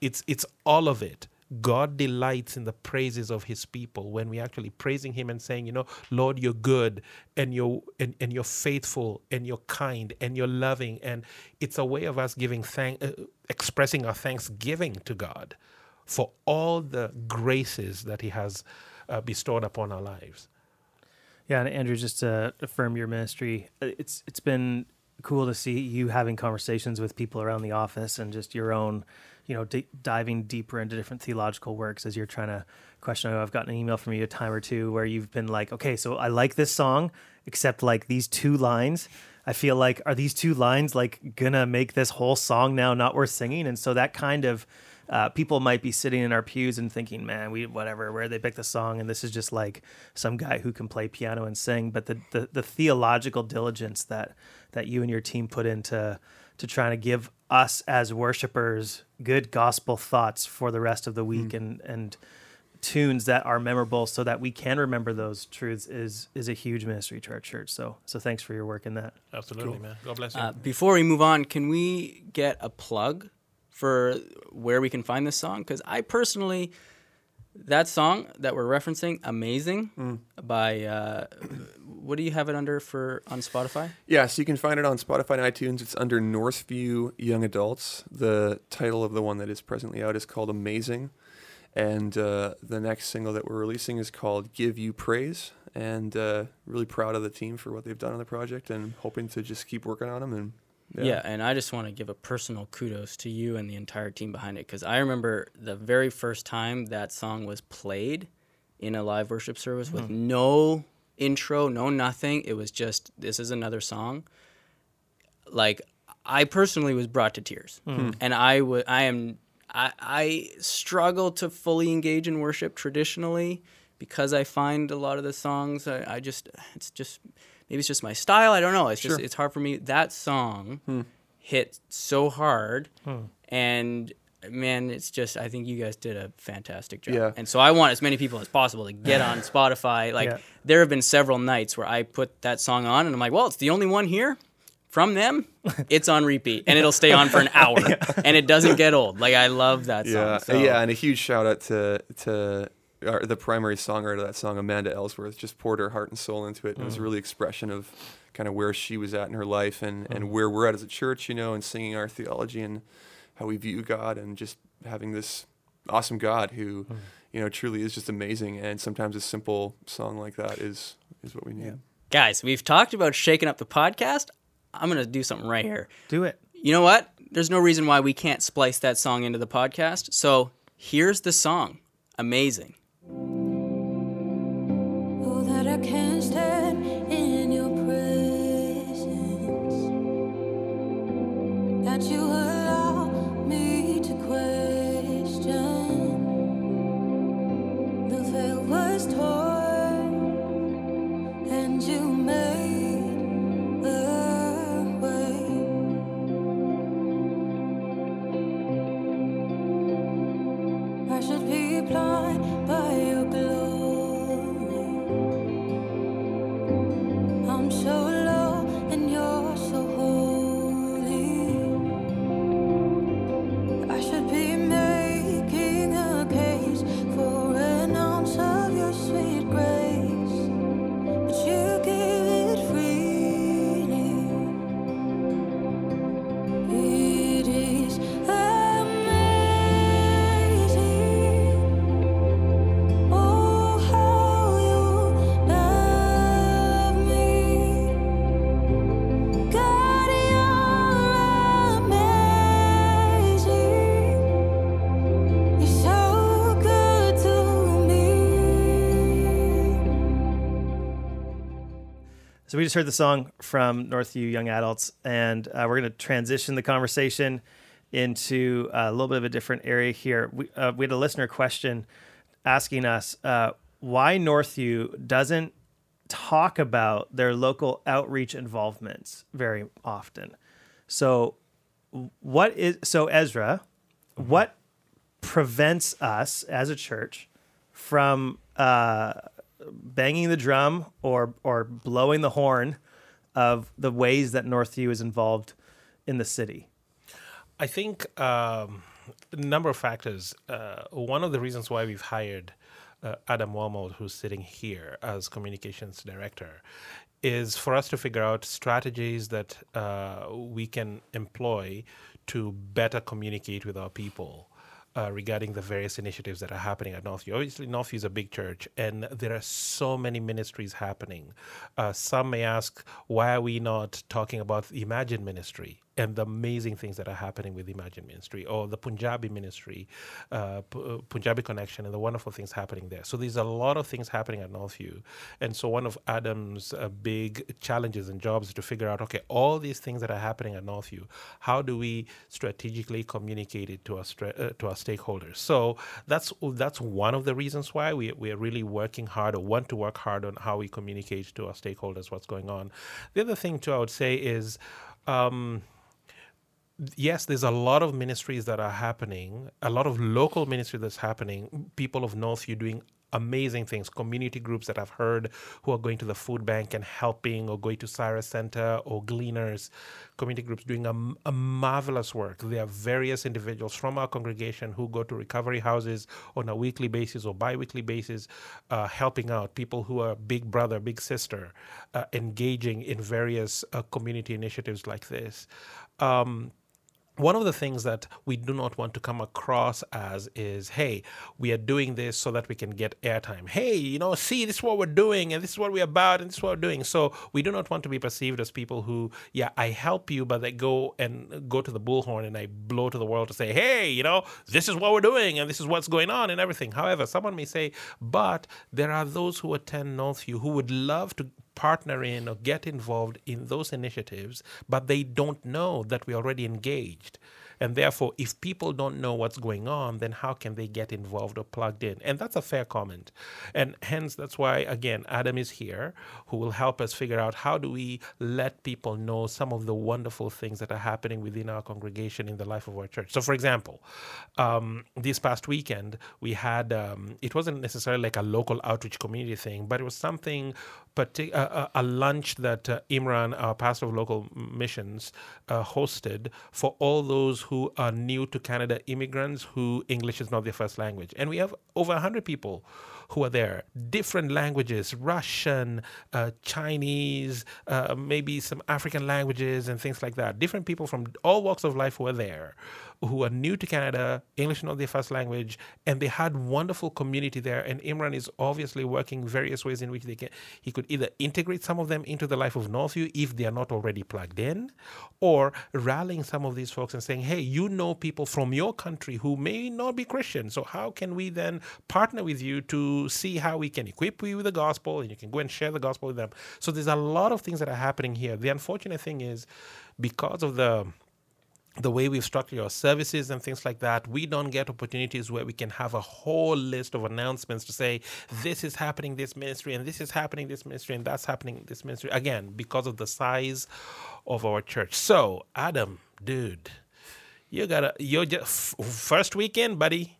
S2: It's it's all of it. God delights in the praises of his people when we're actually praising him and saying, you know, Lord, you're good and you're and, and you're faithful and you're kind and you're loving. And it's a way of us giving thank uh, expressing our thanksgiving to God for all the graces that he has uh, bestowed upon our lives.
S1: Yeah, and Andrew, just to affirm your ministry, uh, it's it's been cool to see you having conversations with people around the office and just your own, you know, d- diving deeper into different theological works as you're trying to question. Know I've gotten an email from you a time or two where you've been like, okay, so I like this song, except like these two lines. I feel like are these two lines like gonna make this whole song now not worth singing? And so that kind of uh, people might be sitting in our pews and thinking, "Man, we whatever, where they pick the song, and this is just like some guy who can play piano and sing." But the the, the theological diligence that that you and your team put into to trying to give us as worshipers good gospel thoughts for the rest of the week and and tunes that are memorable so that we can remember those truths is is a huge ministry to our church so so thanks for your work in that
S2: Absolutely, man. God bless you.
S4: Uh, before we move on, can we get a plug for where we can find this song? Because I personally, that song that we're referencing, "Amazing" by uh, what do you have it under for on Spotify?
S3: Yeah, so you can find it on Spotify and iTunes. It's under Northview Young Adults. The title of the one that is presently out is called Amazing. And uh, the next single that we're releasing is called Give You Praise. And uh, really proud of the team for what they've done on the project and hoping to just keep working on them. And
S4: Yeah. and I just want to give a personal kudos to you and the entire team behind it because I remember the very first time that song was played in a live worship service with mm-hmm. no intro, no nothing. It was just this is another song. Like I personally was brought to tears, mm-hmm. and I would I am I I struggle to fully engage in worship traditionally because I find a lot of the songs I, I just it's just maybe it's just my style. I don't know. It's just
S3: Sure.
S4: it's hard for me. That song hmm. hit so hard, hmm. and man, it's just I think you guys did a fantastic job.
S3: Yeah.
S4: And so I want as many people as possible to get on Spotify. Like
S1: Yeah.
S4: there have been several nights where I put that song on and I'm like, well, it's the only one here from them. It's on repeat and it'll stay on for an hour and it doesn't get old. Like I love that song.
S3: Yeah,
S4: So,
S3: yeah, and a huge shout out to to our, the primary songwriter of that song, Amanda Ellsworth. Just poured her heart and soul into it. And It was mm. really expression of kind of where she was at in her life and mm. and where we're at as a church, you know, and singing our theology and how we view God and just having this awesome God who, mm. you know, truly is just amazing. And sometimes a simple song like that is is what we need.
S4: Guys, we've talked about shaking up the podcast. I'm going to do something right here.
S1: Do it.
S4: You know what? There's no reason why we can't splice that song into the podcast. So here's the song. Amazing.
S5: Thank you. So
S1: we just heard the song from Northview Young Adults, and uh, we're going to transition the conversation into a little bit of a different area here. We, uh, we had a listener question asking us uh, why Northview doesn't talk about their local outreach involvements very often. So, what is so Ezra? What prevents us as a church from uh, banging the drum or or blowing the horn of the ways that Northview is involved in the city.
S2: I think um, a number of factors. Uh, one of the reasons why we've hired uh, Adam Walmold, who's sitting here as communications director, is for us to figure out strategies that uh, we can employ to better communicate with our people. Uh, regarding the various initiatives that are happening at Northview. Obviously, Northview is a big church, and there are so many ministries happening. Uh, some may ask, why are we not talking about the Imagine ministry and the amazing things that are happening with Imagine Ministry or the Punjabi Ministry, uh, P- Punjabi Connection, and the wonderful things happening there. So there's a lot of things happening at Northview, and so one of Adam's uh, big challenges and jobs is to figure out, okay, all these things that are happening at Northview, how do we strategically communicate it to our stra- uh, to our stakeholders? So that's that's one of the reasons why we we are really working hard or want to work hard on how we communicate to our stakeholders what's going on. The other thing too, I would say is. Um, yes, there's a lot of ministries that are happening, a lot of local ministry that's happening. People of North, are doing amazing things. Community groups that I've heard who are going to the food bank and helping, or going to Cyrus Center or Gleaners. Community groups doing a, a marvelous work. There are various individuals from our congregation who go to recovery houses on a weekly basis or bi-weekly basis, uh, helping out people who are big brother, big sister, uh, engaging in various uh, community initiatives like this. Um, one of the things that we do not want to come across as is hey we are doing this so that we can get airtime. Hey you know see this is what we're doing and this is what we're about and this is what we're doing. So we do not want to be perceived as people who yeah i help you but they go and go to the bullhorn and i blow to the world to say hey you know this is what we're doing and this is what's going on and everything. However someone may say but there are those who attend northview who would love to partner in or get involved in those initiatives, but they don't know that we're already engaged. And therefore, if people don't know what's going on, then how can they get involved or plugged in? And that's a fair comment. And hence, that's why, again, Adam is here, who will help us figure out how do we let people know some of the wonderful things that are happening within our congregation in the life of our church. So, for example, um, this past weekend, we had, um, it wasn't necessarily like a local outreach community thing, but it was something, partic- uh, a, lunch that uh, Imran, our pastor of local missions, uh, hosted for all those who are new to Canada immigrants who English is not their first language. And we have over 100 people who are there, different languages Russian, uh, Chinese, uh, maybe some African languages and things like that. Different people from all walks of life who are there, who are new to Canada, English not their first language, and they had wonderful community there. And Imran is obviously working various ways in which they can he could either integrate some of them into the life of Northview if they are not already plugged in, or rallying some of these folks and saying, hey, you know people from your country who may not be Christian. So how can we then partner with you to see how we can equip you with the gospel and you can go and share the gospel with them? So there's a lot of things that are happening here. The unfortunate thing is because of the the way we've structured our services and things like that, we don't get opportunities where we can have a whole list of announcements to say, this is happening this ministry, and this is happening this ministry, and that's happening this ministry. Again, because of the size of our church. So, Adam, dude, you gotta, you're just first weekend, buddy.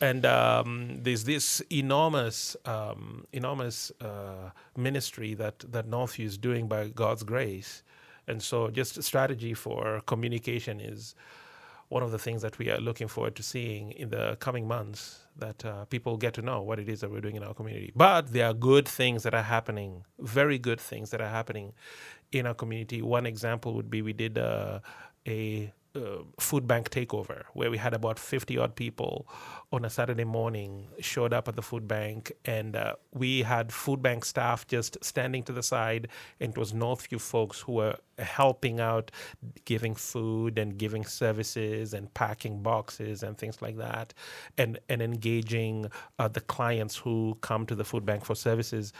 S2: And um, there's this enormous, um, enormous uh, ministry that that Northview is doing by God's grace and so, just strategy for communication is one of the things that we are looking forward to seeing in the coming months that uh, people get to know what it is that we're doing in our community. But there are good things that are happening, very good things that are happening in our community. One example would be we did uh, a uh, food bank takeover where we had about 50 odd people on a Saturday morning showed up at the food bank and uh, we had food bank staff just standing to the side and it was Northview folks who were helping out giving food and giving services and packing boxes and things like that and and engaging uh, the clients who come to the food bank for services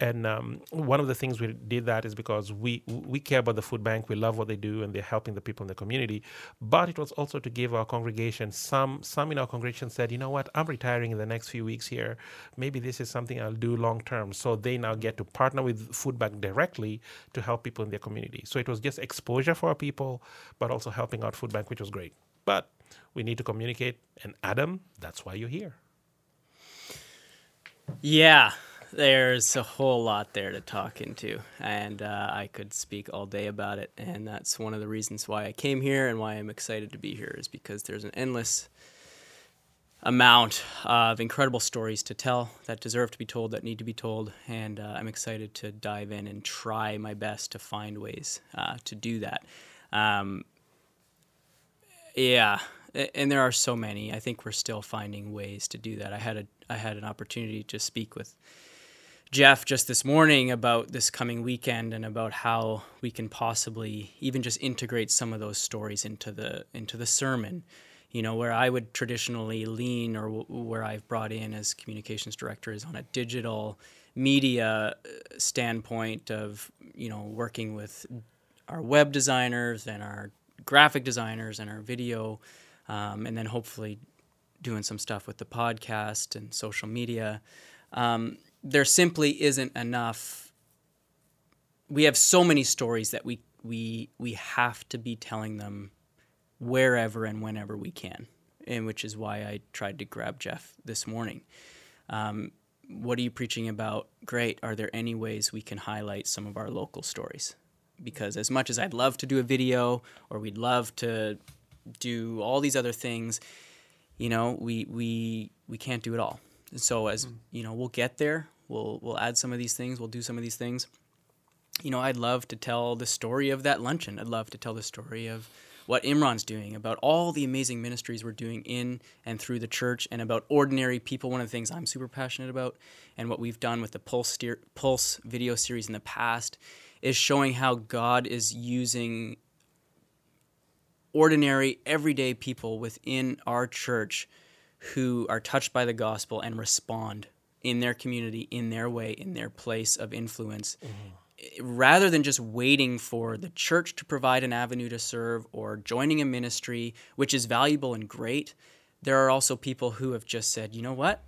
S2: and um, one of the things we did that is because we we care about the food bank. We love what they do, and they're helping the people in the community. But it was also to give our congregation some some in our congregation said, you know what, I'm retiring in the next few weeks here. Maybe this is something I'll do long term. So they now get to partner with food bank directly to help people in their community. So it was just exposure for our people, but also helping out food bank, which was great. But we need to communicate. And Adam, that's why you're here.
S4: Yeah, there's a whole lot there to talk into, and uh, I could speak all day about it. And that's one of the reasons why I came here and why I'm excited to be here is because there's an endless amount of incredible stories to tell that deserve to be told, that need to be told, and uh, I'm excited to dive in and try my best to find ways uh, to do that. Um, yeah, and there are so many. I think we're still finding ways to do that. I had a I had an opportunity to speak with Jeff just this morning about this coming weekend and about how we can possibly even just integrate some of those stories into the into the sermon. You know, where I would traditionally lean or w- where I've brought in as communications director is on a digital media uh, standpoint of, you know, working with our web designers and our graphic designers and our video, um, and then hopefully doing some stuff with the podcast and social media. Um, there simply isn't enough. We have so many stories that we we we have to be telling them wherever and whenever we can, and which is why I tried to grab Jeff this morning. Um, what are you preaching about? Great. Are there any ways we can highlight some of our local stories? Because as much as I'd love to do a video or we'd love to do all these other things, you know, we we we can't do it all. And so as hmm. you know, we'll get there. We'll we'll add some of these things. We'll do some of these things. You know, I'd love to tell the story of that luncheon. I'd love to tell the story of what Imran's doing, about all the amazing ministries we're doing in and through the church, and about ordinary people. One of the things I'm super passionate about, and what we've done with the Pulse, steer, Pulse video series in the past, is showing how God is using ordinary, everyday people within our church who are touched by the gospel and respond in their community, in their way, in their place of influence. rather than just waiting for the church to provide an avenue to serve or joining a ministry, which is valuable and great, there are also people who have just said, you know what?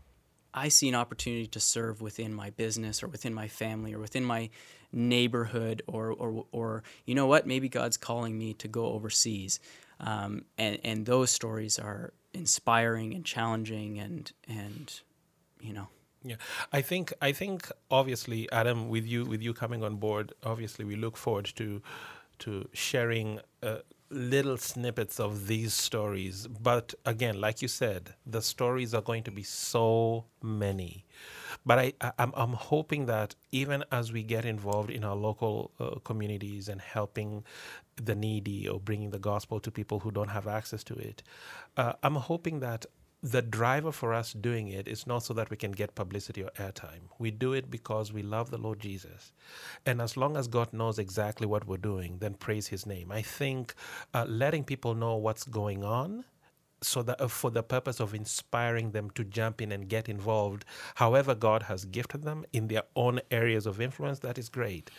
S4: I see an opportunity to serve within my business or within my family or within my neighborhood or, or, or you know what? Maybe God's calling me to go overseas. Um, and, and those stories are inspiring and challenging and, and you know,
S2: Yeah, I think I think obviously Adam, with you with you coming on board, obviously we look forward to to sharing uh, little snippets of these stories. But again, like you said, the stories are going to be so many. But I, I I'm I'm hoping that even as we get involved in our local uh, communities and helping the needy or bringing the gospel to people who don't have access to it, uh, I'm hoping that the driver for us doing it is not so that we can get publicity or airtime. We do it because we love the Lord Jesus. And as long as God knows exactly what we're doing, then praise his name. I think uh, letting people know what's going on so that uh, for the purpose of inspiring them to jump in and get involved however god has gifted them in their own areas of influence that is great.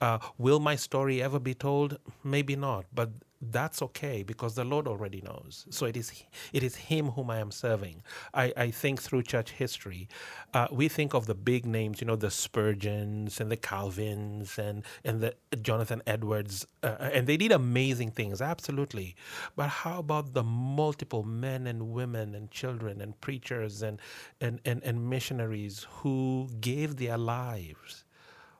S2: Uh, will my story ever be told? Maybe not but that's okay because the lord already knows. So it is it is him whom i am serving. I, I think through church history uh, we think of the big names you know the spurgeons and the calvins and and the jonathan edwards uh, and they did amazing things absolutely. But how about the multiple men and women and children and preachers and and and, and missionaries who gave their lives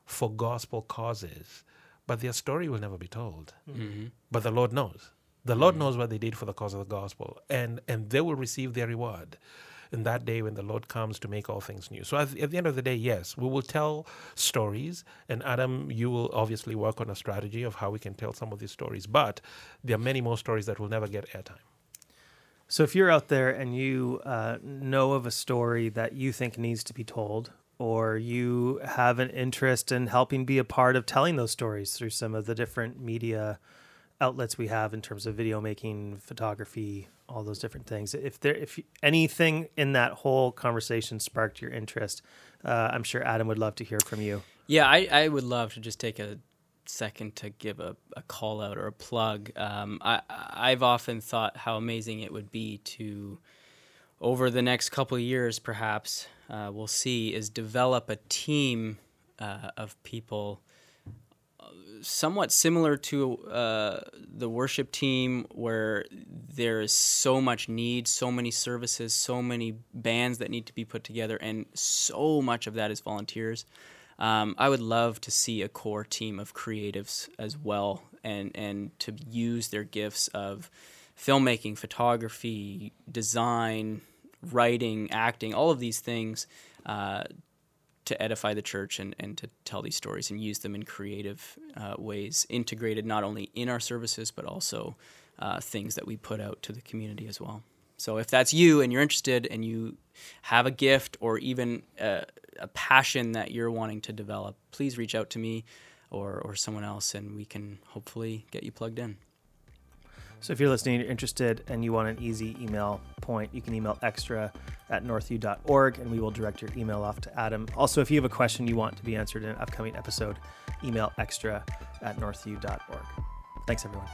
S2: for gospel causes but their story will never be told. Hmm. Mm-hmm. But the lord knows. The lord hmm. knows what they did for the cause of the gospel and and they will receive their reward in that day when the lord comes to make all things new. So at, at the end of the day yes we will tell stories and adam you will obviously work on a strategy of how we can tell some of these stories but there are many more stories that will never get airtime.
S1: So if you're out there and you uh, know of a story that you think needs to be told, or you have an interest in helping be a part of telling those stories through some of the different media outlets we have in terms of video making, photography, all those different things. If there, if anything in that whole conversation sparked your interest, uh, I'm sure Adam would love to hear from you.
S4: Yeah, I, I would love to just take a second to give a, a call out or a plug. Um, I, I've often thought how amazing it would be to, over the next couple years, perhaps, uh, we'll see, is develop a team uh, of people uh, somewhat similar to uh, the worship team where there is so much need, so many services, so many bands that need to be put together, and so much of that is volunteers. Um, I would love to see a core team of creatives as well, and and to use their gifts of filmmaking, photography, design, writing, acting, all of these things. Uh, to edify the church and, and to tell these stories and use them in creative uh, ways, integrated not only in our services, but also uh, things that we put out to the community as well. So if that's you and you're interested and you have a gift or even a, a passion that you're wanting to develop, please reach out to me or, or someone else and we can hopefully get you plugged in.
S1: So if you're listening, you're interested, and you want an easy email point, you can email extra at northview.org and we will direct your email off to Adam. Also, if you have a question you want to be answered in an upcoming episode, email extra at northview.org. Thanks, everyone.